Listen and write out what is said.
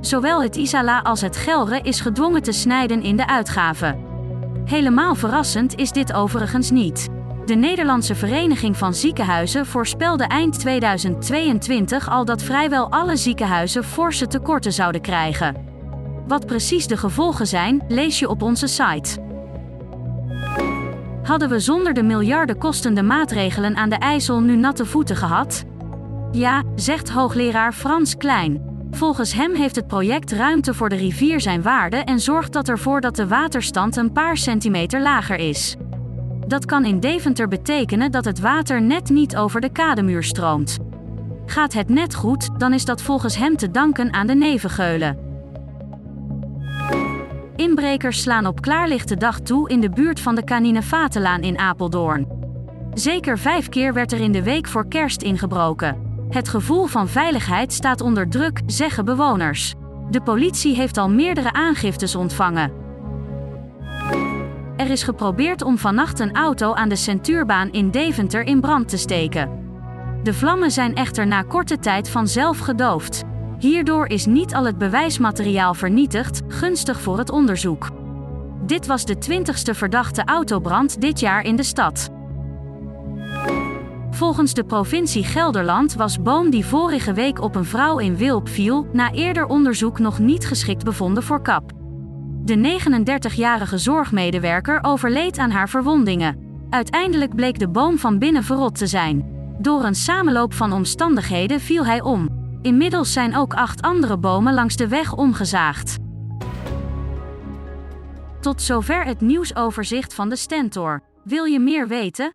Zowel het Isala als het Gelre is gedwongen te snijden in de uitgaven. Helemaal verrassend is dit overigens niet. De Nederlandse Vereniging van Ziekenhuizen voorspelde eind 2022 al dat vrijwel alle ziekenhuizen forse tekorten zouden krijgen. Wat precies de gevolgen zijn, lees je op onze site. Hadden we zonder de miljarden kostende maatregelen aan de IJssel nu natte voeten gehad? Ja, zegt hoogleraar Frans Klein. Volgens hem heeft het project ruimte voor de rivier zijn waarde en zorgt dat ervoor dat de waterstand een paar centimeter lager is. Dat kan in Deventer betekenen dat het water net niet over de kademuur stroomt. Gaat het net goed, dan is dat volgens hem te danken aan de nevengeulen. Inbrekers slaan op klaarlichte dag toe in de buurt van de Kaninevatenlaan in Apeldoorn. Zeker vijf keer werd er in de week voor kerst ingebroken. Het gevoel van veiligheid staat onder druk, zeggen bewoners. De politie heeft al meerdere aangiftes ontvangen. Er is geprobeerd om vannacht een auto aan de Centuurbaan in Deventer in brand te steken. De vlammen zijn echter na korte tijd vanzelf gedoofd. Hierdoor is niet al het bewijsmateriaal vernietigd, gunstig voor het onderzoek. Dit was de twintigste verdachte autobrand dit jaar in de stad. Volgens de provincie Gelderland was boom die vorige week op een vrouw in Wilp viel, na eerder onderzoek nog niet geschikt bevonden voor kap. De 39-jarige zorgmedewerker overleed aan haar verwondingen. Uiteindelijk bleek de boom van binnen verrot te zijn. Door een samenloop van omstandigheden viel hij om. Inmiddels zijn ook acht andere bomen langs de weg omgezaagd. Tot zover het nieuwsoverzicht van de Stentor. Wil je meer weten?